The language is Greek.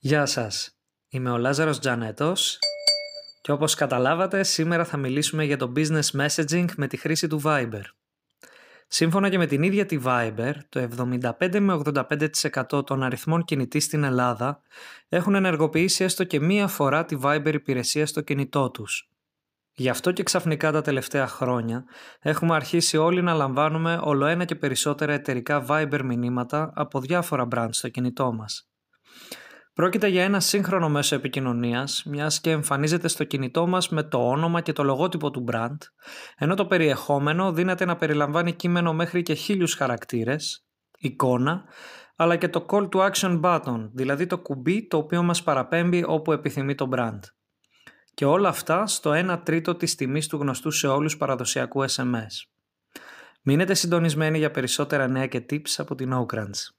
Γεια σας, είμαι ο Λάζαρος Τζανέτος και όπως καταλάβατε σήμερα θα μιλήσουμε για το business messaging με τη χρήση του Viber. Σύμφωνα και με την ίδια τη Viber, το 75 με 85% των αριθμών κινητής στην Ελλάδα έχουν ενεργοποιήσει έστω και μία φορά τη Viber υπηρεσία στο κινητό τους. Γι' αυτό και ξαφνικά τα τελευταία χρόνια έχουμε αρχίσει όλοι να λαμβάνουμε όλο ένα και περισσότερα εταιρικά Viber μηνύματα από διάφορα brands στο κινητό μας. Πρόκειται για ένα σύγχρονο μέσο επικοινωνίας, μιας και εμφανίζεται στο κινητό μας με το όνομα και το λογότυπο του brand, ενώ το περιεχόμενο δύναται να περιλαμβάνει κείμενο μέχρι και χίλιους χαρακτήρες, εικόνα, αλλά και το call to action button, δηλαδή το κουμπί το οποίο μας παραπέμπει όπου επιθυμεί το brand. Και όλα αυτά στο 1 τρίτο της τιμής του γνωστού σε όλους παραδοσιακού SMS. Μείνετε συντονισμένοι για περισσότερα νέα και tips από την Oakrants.